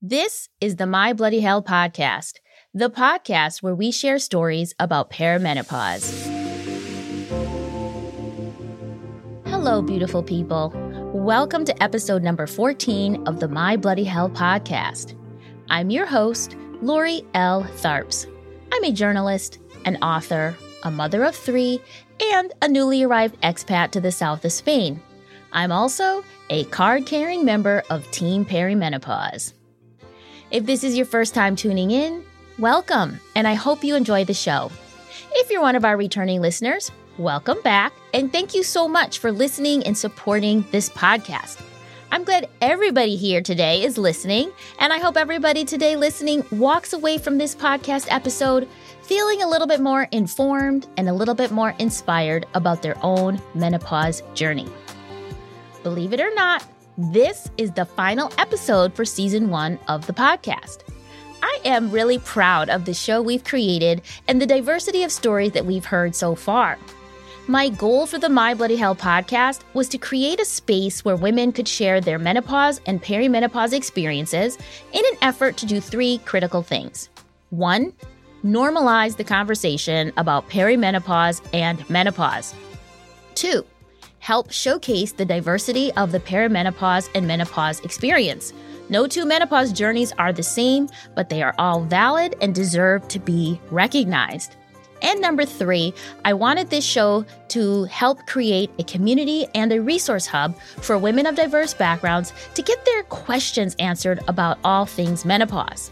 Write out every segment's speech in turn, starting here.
This is the My Bloody Hell podcast, the podcast where we share stories about perimenopause. Hello, beautiful people. Welcome to episode number 14 of the My Bloody Hell podcast. I'm your host, Lori L. Tharps. I'm a journalist, an author, a mother of three, and a newly arrived expat to the south of Spain. I'm also a card carrying member of Team Perimenopause. If this is your first time tuning in, welcome, and I hope you enjoy the show. If you're one of our returning listeners, welcome back, and thank you so much for listening and supporting this podcast. I'm glad everybody here today is listening, and I hope everybody today listening walks away from this podcast episode feeling a little bit more informed and a little bit more inspired about their own menopause journey. Believe it or not, this is the final episode for season one of the podcast. I am really proud of the show we've created and the diversity of stories that we've heard so far. My goal for the My Bloody Hell podcast was to create a space where women could share their menopause and perimenopause experiences in an effort to do three critical things. One, normalize the conversation about perimenopause and menopause. Two, help showcase the diversity of the perimenopause and menopause experience. No two menopause journeys are the same, but they are all valid and deserve to be recognized. And number three, I wanted this show to help create a community and a resource hub for women of diverse backgrounds to get their questions answered about all things menopause.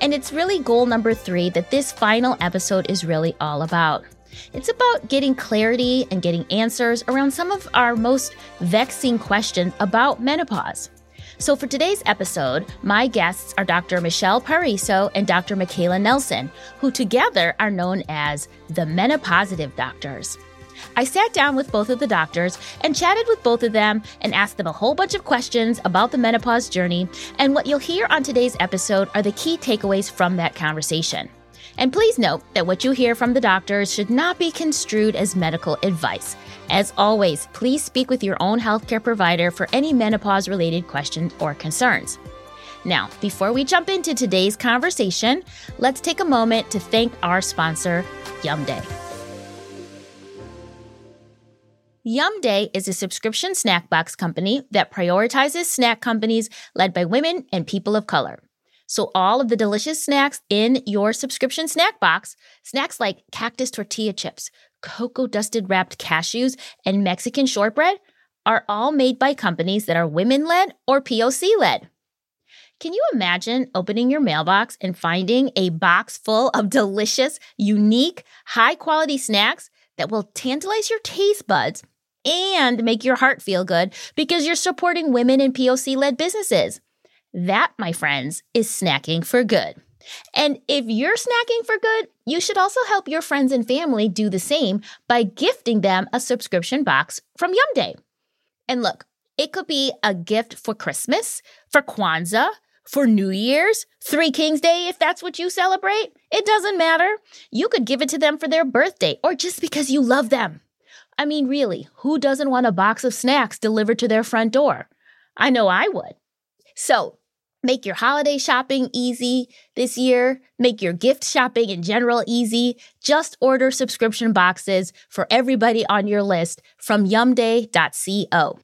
And it's really goal number three that this final episode is really all about. It's about getting clarity and getting answers around some of our most vexing questions about menopause. So, for today's episode, my guests are Dr. Michelle Pariso and Dr. Michaela Nelson, who together are known as the Menopositive Doctors. I sat down with both of the doctors and chatted with both of them and asked them a whole bunch of questions about the menopause journey. And what you'll hear on today's episode are the key takeaways from that conversation. And please note that what you hear from the doctors should not be construed as medical advice. As always, please speak with your own healthcare provider for any menopause related questions or concerns. Now, before we jump into today's conversation, let's take a moment to thank our sponsor, Yumday. Yum Day is a subscription snack box company that prioritizes snack companies led by women and people of color. So, all of the delicious snacks in your subscription snack box, snacks like cactus tortilla chips, cocoa dusted wrapped cashews, and Mexican shortbread, are all made by companies that are women led or POC led. Can you imagine opening your mailbox and finding a box full of delicious, unique, high quality snacks that will tantalize your taste buds and make your heart feel good because you're supporting women in POC led businesses? That, my friends, is snacking for good. And if you're snacking for good, you should also help your friends and family do the same by gifting them a subscription box from Yumday. And look, it could be a gift for Christmas, for Kwanzaa, for New Year's, Three Kings Day, if that's what you celebrate. It doesn't matter. You could give it to them for their birthday or just because you love them. I mean, really, who doesn't want a box of snacks delivered to their front door? I know I would. So, Make your holiday shopping easy this year. Make your gift shopping in general easy. Just order subscription boxes for everybody on your list from yumday.co.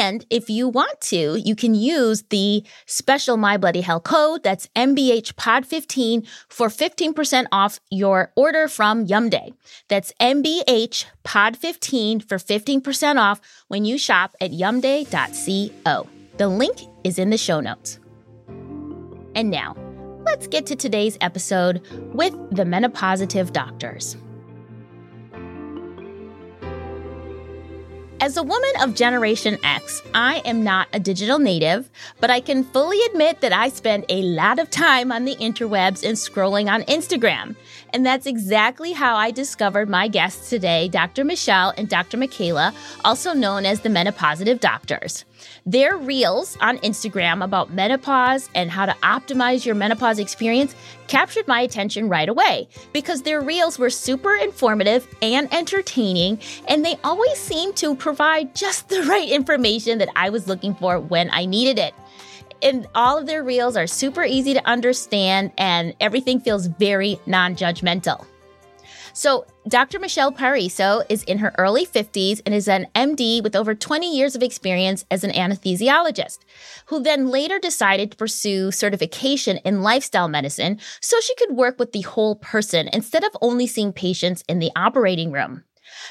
And if you want to, you can use the special My Bloody Hell code that's MBHPOD15 for 15% off your order from Yumday. That's MBHPOD15 for 15% off when you shop at yumday.co. The link is in the show notes. And now, let's get to today's episode with the Menopositive Doctors. As a woman of Generation X, I am not a digital native, but I can fully admit that I spend a lot of time on the interwebs and scrolling on Instagram. And that's exactly how I discovered my guests today, Dr. Michelle and Dr. Michaela, also known as the Menopositive Doctors. Their reels on Instagram about menopause and how to optimize your menopause experience captured my attention right away because their reels were super informative and entertaining, and they always seemed to provide just the right information that I was looking for when I needed it. And all of their reels are super easy to understand, and everything feels very non judgmental. So, Dr. Michelle Pariso is in her early 50s and is an MD with over 20 years of experience as an anesthesiologist, who then later decided to pursue certification in lifestyle medicine so she could work with the whole person instead of only seeing patients in the operating room.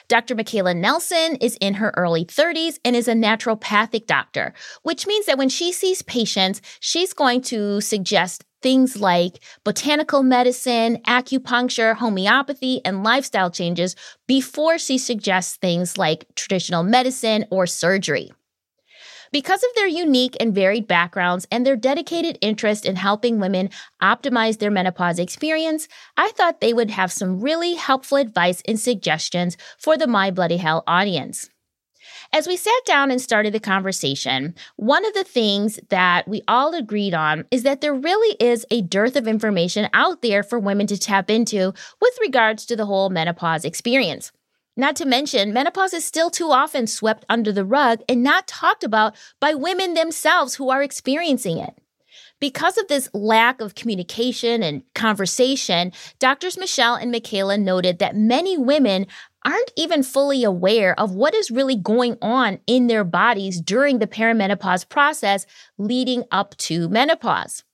Dr. Michaela Nelson is in her early 30s and is a naturopathic doctor, which means that when she sees patients, she's going to suggest things like botanical medicine, acupuncture, homeopathy, and lifestyle changes before she suggests things like traditional medicine or surgery. Because of their unique and varied backgrounds and their dedicated interest in helping women optimize their menopause experience, I thought they would have some really helpful advice and suggestions for the My Bloody Hell audience. As we sat down and started the conversation, one of the things that we all agreed on is that there really is a dearth of information out there for women to tap into with regards to the whole menopause experience. Not to mention, menopause is still too often swept under the rug and not talked about by women themselves who are experiencing it. Because of this lack of communication and conversation, doctors Michelle and Michaela noted that many women aren't even fully aware of what is really going on in their bodies during the perimenopause process leading up to menopause.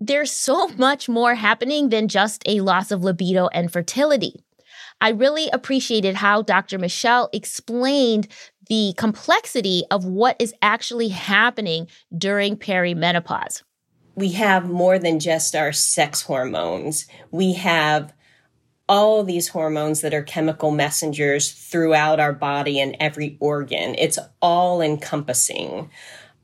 There's so much more happening than just a loss of libido and fertility. I really appreciated how Dr. Michelle explained the complexity of what is actually happening during perimenopause. We have more than just our sex hormones. We have all these hormones that are chemical messengers throughout our body and every organ. It's all encompassing.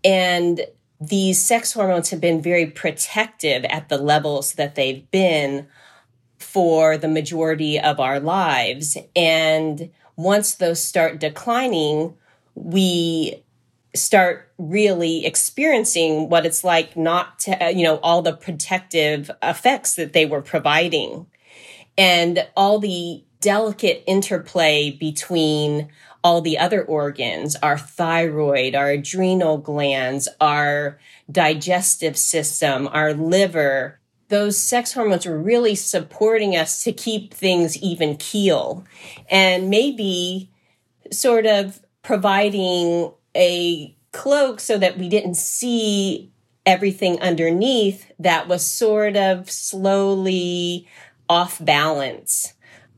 And these sex hormones have been very protective at the levels that they've been for the majority of our lives. And once those start declining, we start really experiencing what it's like not to, uh, you know, all the protective effects that they were providing and all the delicate interplay between all the other organs, our thyroid, our adrenal glands, our digestive system, our liver, those sex hormones were really supporting us to keep things even keel and maybe sort of providing a cloak so that we didn't see everything underneath that was sort of slowly off balance.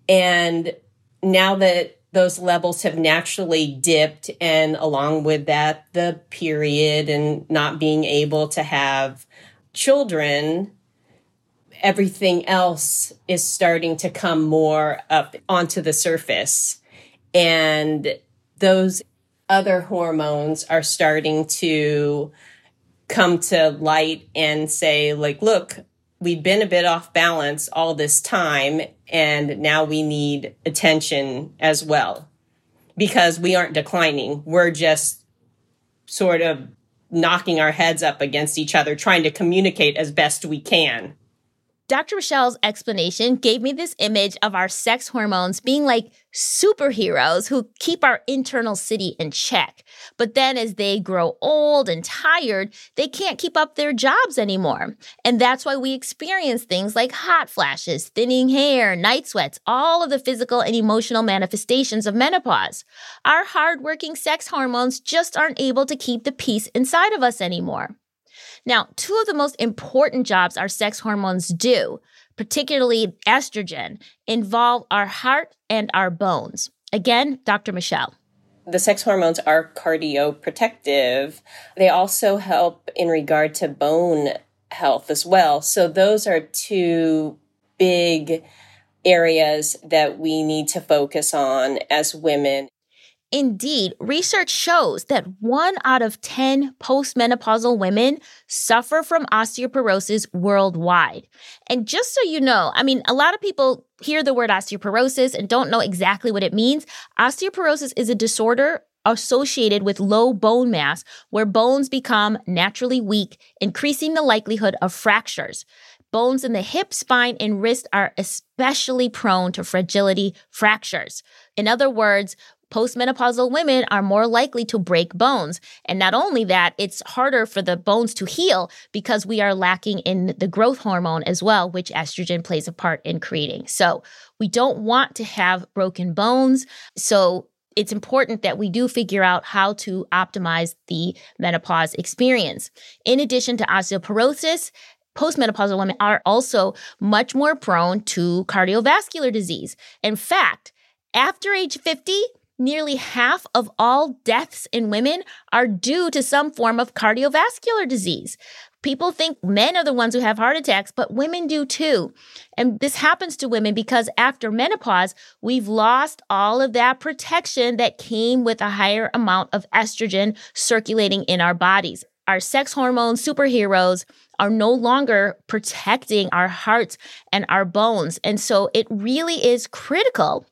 And now that those levels have naturally dipped, and along with that, the period and not being able to have children, everything else is starting to come more up onto the surface. And those other hormones are starting to come to light and say, like, look, we've been a bit off balance all this time, and now we need attention as well because we aren't declining. We're just sort of knocking our heads up against each other, trying to communicate as best we can. Dr. Michelle's explanation gave me this image of our sex hormones being like superheroes who keep our internal city in check. But then as they grow old and tired, they can't keep up their jobs anymore. And that's why we experience things like hot flashes, thinning hair, night sweats, all of the physical and emotional manifestations of menopause. Our hardworking sex hormones just aren't able to keep the peace inside of us anymore. Now, two of the most important jobs our sex hormones do, particularly estrogen, involve our heart and our bones. Again, Dr. Michelle. The sex hormones are cardioprotective. They also help in regard to bone health as well. So, those are two big areas that we need to focus on as women. Indeed, research shows that one out of 10 postmenopausal women suffer from osteoporosis worldwide. And just so you know, I mean, a lot of people hear the word osteoporosis and don't know exactly what it means. Osteoporosis is a disorder associated with low bone mass where bones become naturally weak, increasing the likelihood of fractures. Bones in the hip, spine, and wrist are especially prone to fragility fractures. In other words, postmenopausal women are more likely to break bones. And not only that, it's harder for the bones to heal because we are lacking in the growth hormone as well, which estrogen plays a part in creating. So we don't want to have broken bones. So it's important that we do figure out how to optimize the menopause experience. In addition to osteoporosis, postmenopausal women are also much more prone to cardiovascular disease. In fact, after age 50, nearly half of all deaths in women are due to some form of cardiovascular disease. People think men are the ones who have heart attacks, but women do too. And this happens to women because after menopause, we've lost all of that protection that came with a higher amount of estrogen circulating in our bodies. Our sex hormone superheroes are no longer protecting our hearts and our bones. And so it really is critical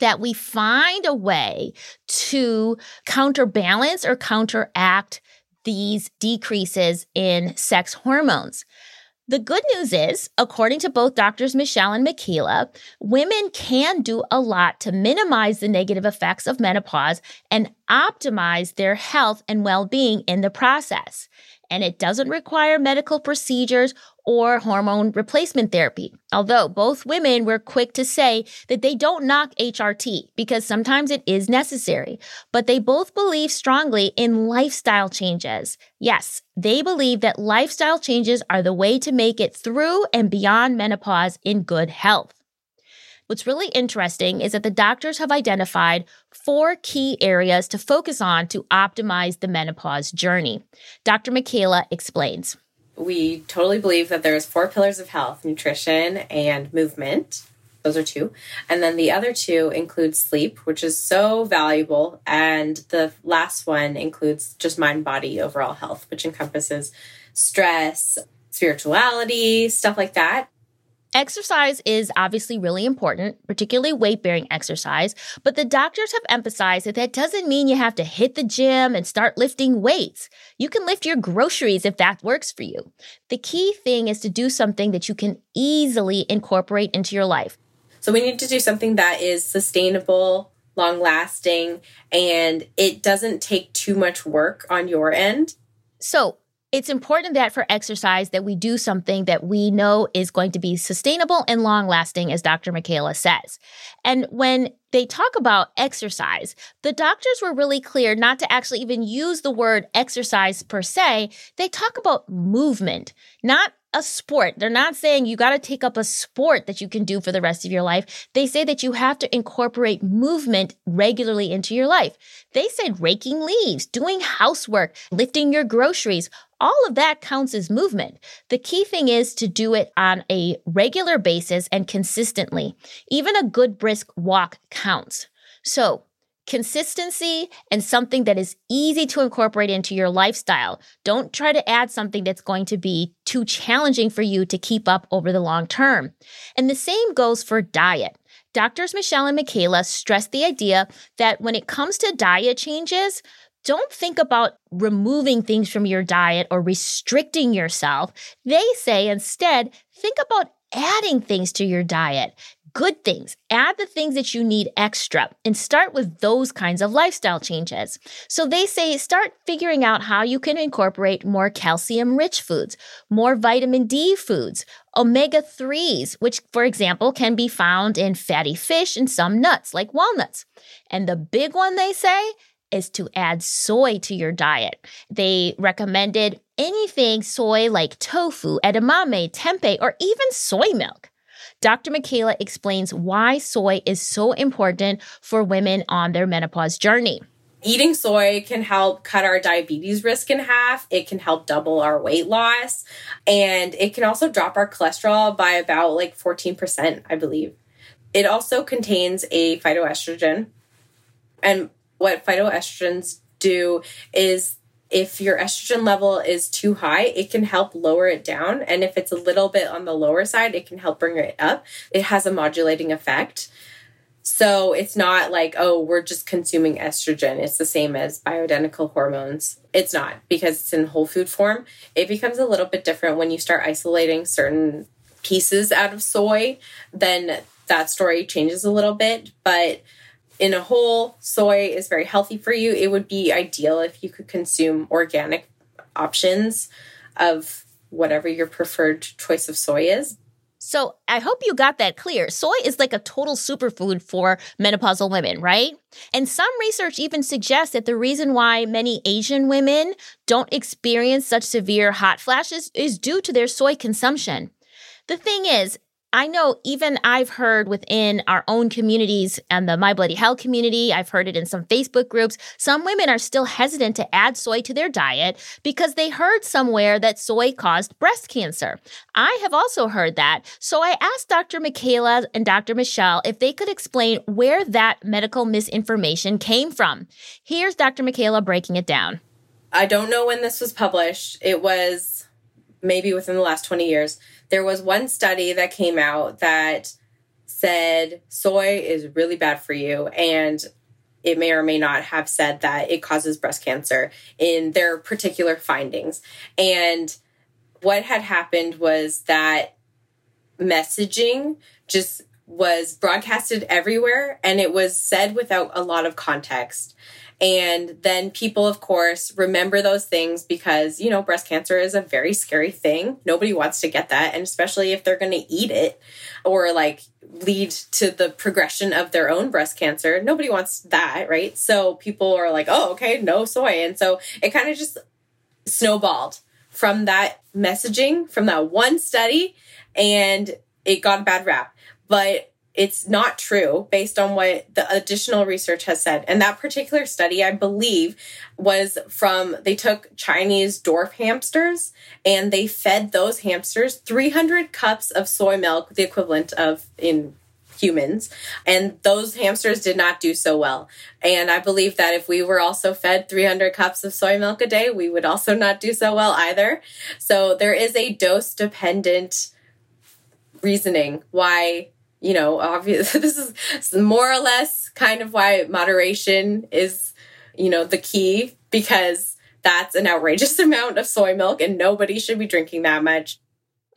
that we find a way to counterbalance or counteract these decreases in sex hormones. The good news is, according to both doctors Michelle and Michaela, women can do a lot to minimize the negative effects of menopause and optimize their health and well being in the process and it doesn't require medical procedures or hormone replacement therapy. Although both women were quick to say that they don't knock HRT because sometimes it is necessary, but they both believe strongly in lifestyle changes. Yes, they believe that lifestyle changes are the way to make it through and beyond menopause in good health. What's really interesting is that the doctors have identified four key areas to focus on to optimize the menopause journey. Dr. Michaela explains. We totally believe that there's four pillars of health nutrition and movement. Those are two. And then the other two include sleep, which is so valuable. And the last one includes just mind body overall health, which encompasses stress, spirituality, stuff like that. Exercise is obviously really important, particularly weight bearing exercise, but the doctors have emphasized that that doesn't mean you have to hit the gym and start lifting weights. You can lift your groceries if that works for you. The key thing is to do something that you can easily incorporate into your life. So we need to do something that is sustainable, long lasting, and it doesn't take too much work on your end. So, it's important that for exercise that we do something that we know is going to be sustainable and long lasting as Dr. Michaela says. And when they talk about exercise, the doctors were really clear not to actually even use the word exercise per se. They talk about movement, not a sport. They're not saying you got to take up a sport that you can do for the rest of your life. They say that you have to incorporate movement regularly into your life. They said raking leaves, doing housework, lifting your groceries, all of that counts as movement. The key thing is to do it on a regular basis and consistently. Even a good brisk walk counts. So, consistency and something that is easy to incorporate into your lifestyle. Don't try to add something that's going to be too challenging for you to keep up over the long term. And the same goes for diet. Doctors Michelle and Michaela stress the idea that when it comes to diet changes, don't think about removing things from your diet or restricting yourself. They say instead, think about adding things to your diet. Good things. Add the things that you need extra and start with those kinds of lifestyle changes. So they say start figuring out how you can incorporate more calcium rich foods, more vitamin D foods, omega 3s, which, for example, can be found in fatty fish and some nuts like walnuts. And the big one they say is to add soy to your diet. They recommended anything soy like tofu, edamame, tempeh, or even soy milk. Dr. Michaela explains why soy is so important for women on their menopause journey. Eating soy can help cut our diabetes risk in half. It can help double our weight loss. And it can also drop our cholesterol by about like 14%, I believe. It also contains a phytoestrogen. And what phytoestrogens do is if your estrogen level is too high, it can help lower it down. And if it's a little bit on the lower side, it can help bring it up. It has a modulating effect. So it's not like, oh, we're just consuming estrogen. It's the same as bioidentical hormones. It's not because it's in whole food form. It becomes a little bit different when you start isolating certain pieces out of soy. Then that story changes a little bit. But in a whole, soy is very healthy for you. It would be ideal if you could consume organic options of whatever your preferred choice of soy is. So I hope you got that clear. Soy is like a total superfood for menopausal women, right? And some research even suggests that the reason why many Asian women don't experience such severe hot flashes is due to their soy consumption. The thing is, I know even I've heard within our own communities and the My Bloody Hell community, I've heard it in some Facebook groups, some women are still hesitant to add soy to their diet because they heard somewhere that soy caused breast cancer. I have also heard that. So I asked Dr. Michaela and Dr. Michelle if they could explain where that medical misinformation came from. Here's Dr. Michaela breaking it down. I don't know when this was published. It was maybe within the last 20 years there was one study that came out that said soy is really bad for you and it may or may not have said that it causes breast cancer in their particular findings. And what had happened was that messaging just was broadcasted everywhere and it was said without a lot of context. And then people, of course, remember those things because, you know, breast cancer is a very scary thing. Nobody wants to get that. And especially if they're going to eat it or like lead to the progression of their own breast cancer, nobody wants that, right? So people are like, oh, okay, no soy. And so it kind of just snowballed from that messaging, from that one study, and it got a bad rap. But it's not true based on what the additional research has said. And that particular study, I believe, was from they took Chinese dwarf hamsters and they fed those hamsters 300 cups of soy milk, the equivalent of in humans. And those hamsters did not do so well. And I believe that if we were also fed 300 cups of soy milk a day, we would also not do so well either. So there is a dose dependent reasoning why you know, obviously this is more or less kind of why moderation is, you know, the key because that's an outrageous amount of soy milk and nobody should be drinking that much.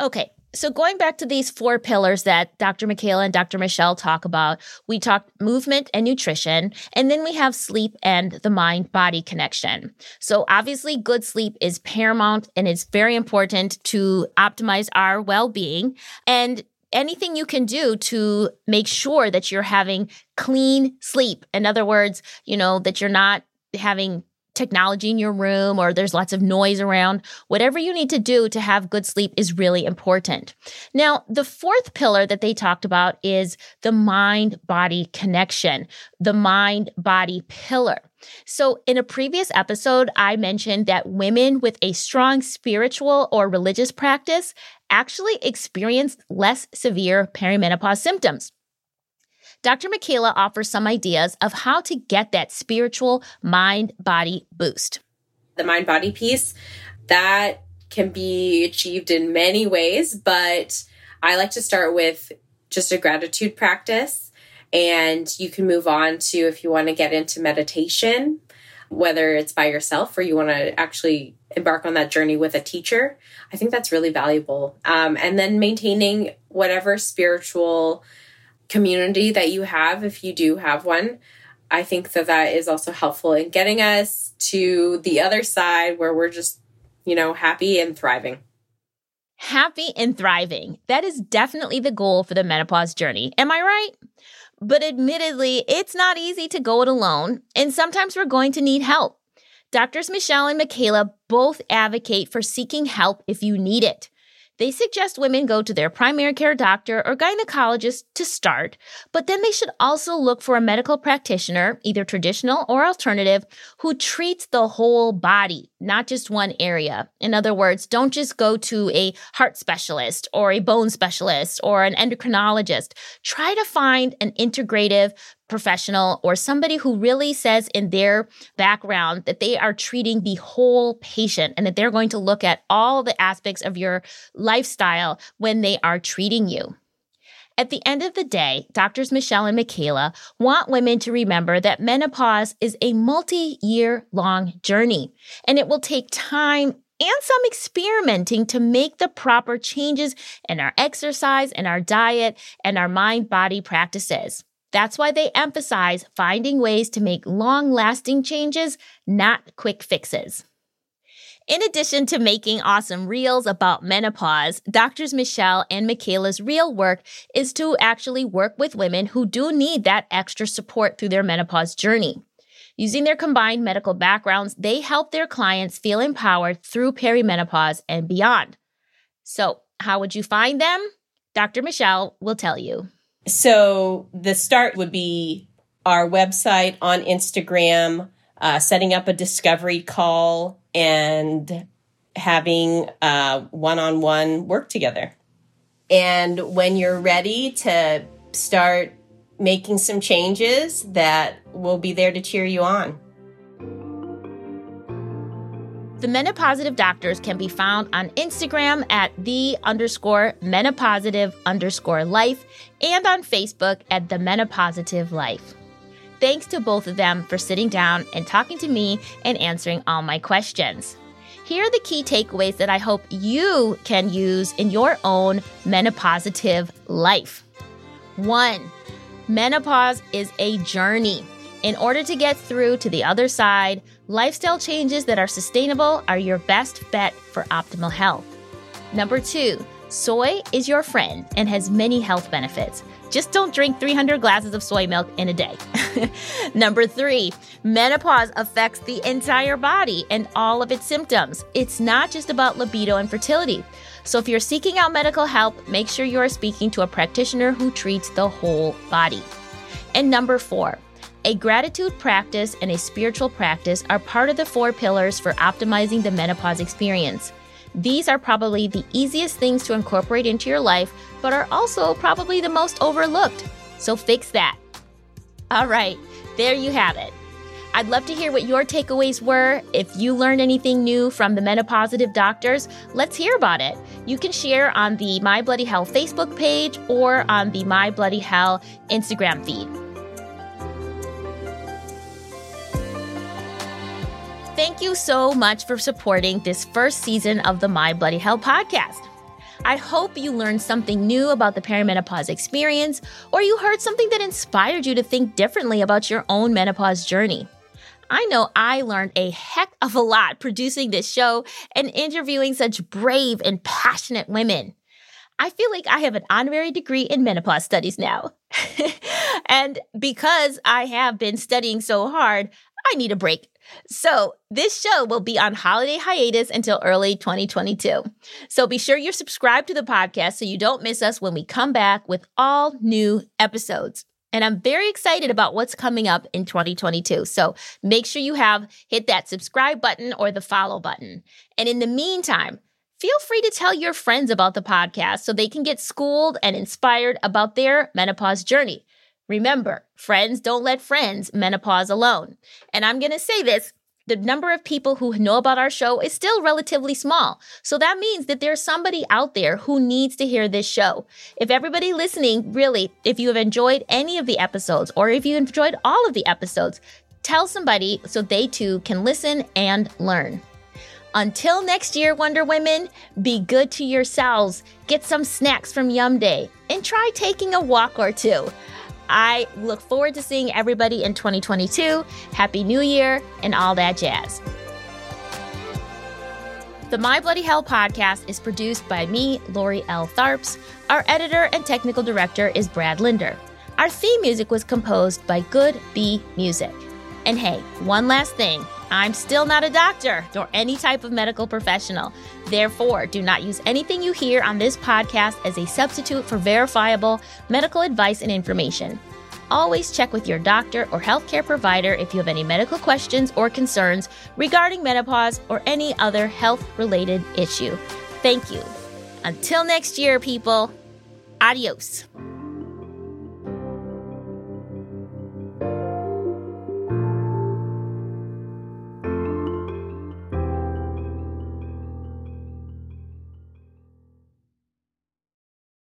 Okay. So going back to these four pillars that Dr. Michaela and Dr. Michelle talk about, we talked movement and nutrition, and then we have sleep and the mind body connection. So obviously good sleep is paramount and it's very important to optimize our well-being. And anything you can do to make sure that you're having clean sleep. In other words, you know, that you're not having technology in your room or there's lots of noise around. Whatever you need to do to have good sleep is really important. Now, the fourth pillar that they talked about is the mind body connection, the mind body pillar. So, in a previous episode, I mentioned that women with a strong spiritual or religious practice actually experienced less severe perimenopause symptoms. Dr. Michaela offers some ideas of how to get that spiritual mind body boost. The mind body piece that can be achieved in many ways, but I like to start with just a gratitude practice. And you can move on to if you want to get into meditation, whether it's by yourself or you want to actually embark on that journey with a teacher. I think that's really valuable. Um, and then maintaining whatever spiritual community that you have, if you do have one. I think that that is also helpful in getting us to the other side where we're just, you know, happy and thriving. Happy and thriving. That is definitely the goal for the menopause journey. Am I right? But admittedly, it's not easy to go it alone, and sometimes we're going to need help. Doctors Michelle and Michaela both advocate for seeking help if you need it. They suggest women go to their primary care doctor or gynecologist to start, but then they should also look for a medical practitioner, either traditional or alternative, who treats the whole body, not just one area. In other words, don't just go to a heart specialist or a bone specialist or an endocrinologist. Try to find an integrative professional or somebody who really says in their background that they are treating the whole patient and that they're going to look at all the aspects of your lifestyle when they are treating you. At the end of the day, doctors Michelle and Michaela want women to remember that menopause is a multi year long journey and it will take time and some experimenting to make the proper changes in our exercise and our diet and our mind body practices. That's why they emphasize finding ways to make long lasting changes, not quick fixes. In addition to making awesome reels about menopause, doctors Michelle and Michaela's real work is to actually work with women who do need that extra support through their menopause journey. Using their combined medical backgrounds, they help their clients feel empowered through perimenopause and beyond. So, how would you find them? Dr. Michelle will tell you. So, the start would be our website on Instagram, uh, setting up a discovery call and having one on one work together. And when you're ready to start making some changes, that will be there to cheer you on. The menopositive doctors can be found on Instagram at the underscore menopositive underscore life and on Facebook at the menopositive life. Thanks to both of them for sitting down and talking to me and answering all my questions. Here are the key takeaways that I hope you can use in your own menopositive life. One, menopause is a journey. In order to get through to the other side, lifestyle changes that are sustainable are your best bet for optimal health. Number two, soy is your friend and has many health benefits. Just don't drink 300 glasses of soy milk in a day. Number three, menopause affects the entire body and all of its symptoms. It's not just about libido and fertility. So if you're seeking out medical help, make sure you are speaking to a practitioner who treats the whole body. And number four, a gratitude practice and a spiritual practice are part of the four pillars for optimizing the menopause experience. These are probably the easiest things to incorporate into your life, but are also probably the most overlooked. So fix that. All right, there you have it. I'd love to hear what your takeaways were. If you learned anything new from the menopositive doctors, let's hear about it. You can share on the My Bloody Hell Facebook page or on the My Bloody Hell Instagram feed. Thank you so much for supporting this first season of the My Bloody Hell podcast. I hope you learned something new about the perimenopause experience, or you heard something that inspired you to think differently about your own menopause journey. I know I learned a heck of a lot producing this show and interviewing such brave and passionate women. I feel like I have an honorary degree in menopause studies now. and because I have been studying so hard, I need a break. So, this show will be on holiday hiatus until early 2022. So, be sure you're subscribed to the podcast so you don't miss us when we come back with all new episodes. And I'm very excited about what's coming up in 2022. So, make sure you have hit that subscribe button or the follow button. And in the meantime, feel free to tell your friends about the podcast so they can get schooled and inspired about their menopause journey. Remember, friends don't let friends menopause alone. And I'm going to say this the number of people who know about our show is still relatively small. So that means that there's somebody out there who needs to hear this show. If everybody listening, really, if you have enjoyed any of the episodes or if you enjoyed all of the episodes, tell somebody so they too can listen and learn. Until next year, Wonder Women, be good to yourselves, get some snacks from Yumday, and try taking a walk or two. I look forward to seeing everybody in 2022. Happy New Year and all that jazz. The My Bloody Hell podcast is produced by me, Lori L. Tharps. Our editor and technical director is Brad Linder. Our theme music was composed by Good Bee Music. And hey, one last thing I'm still not a doctor nor any type of medical professional. Therefore, do not use anything you hear on this podcast as a substitute for verifiable medical advice and information. Always check with your doctor or healthcare provider if you have any medical questions or concerns regarding menopause or any other health related issue. Thank you. Until next year, people, adios.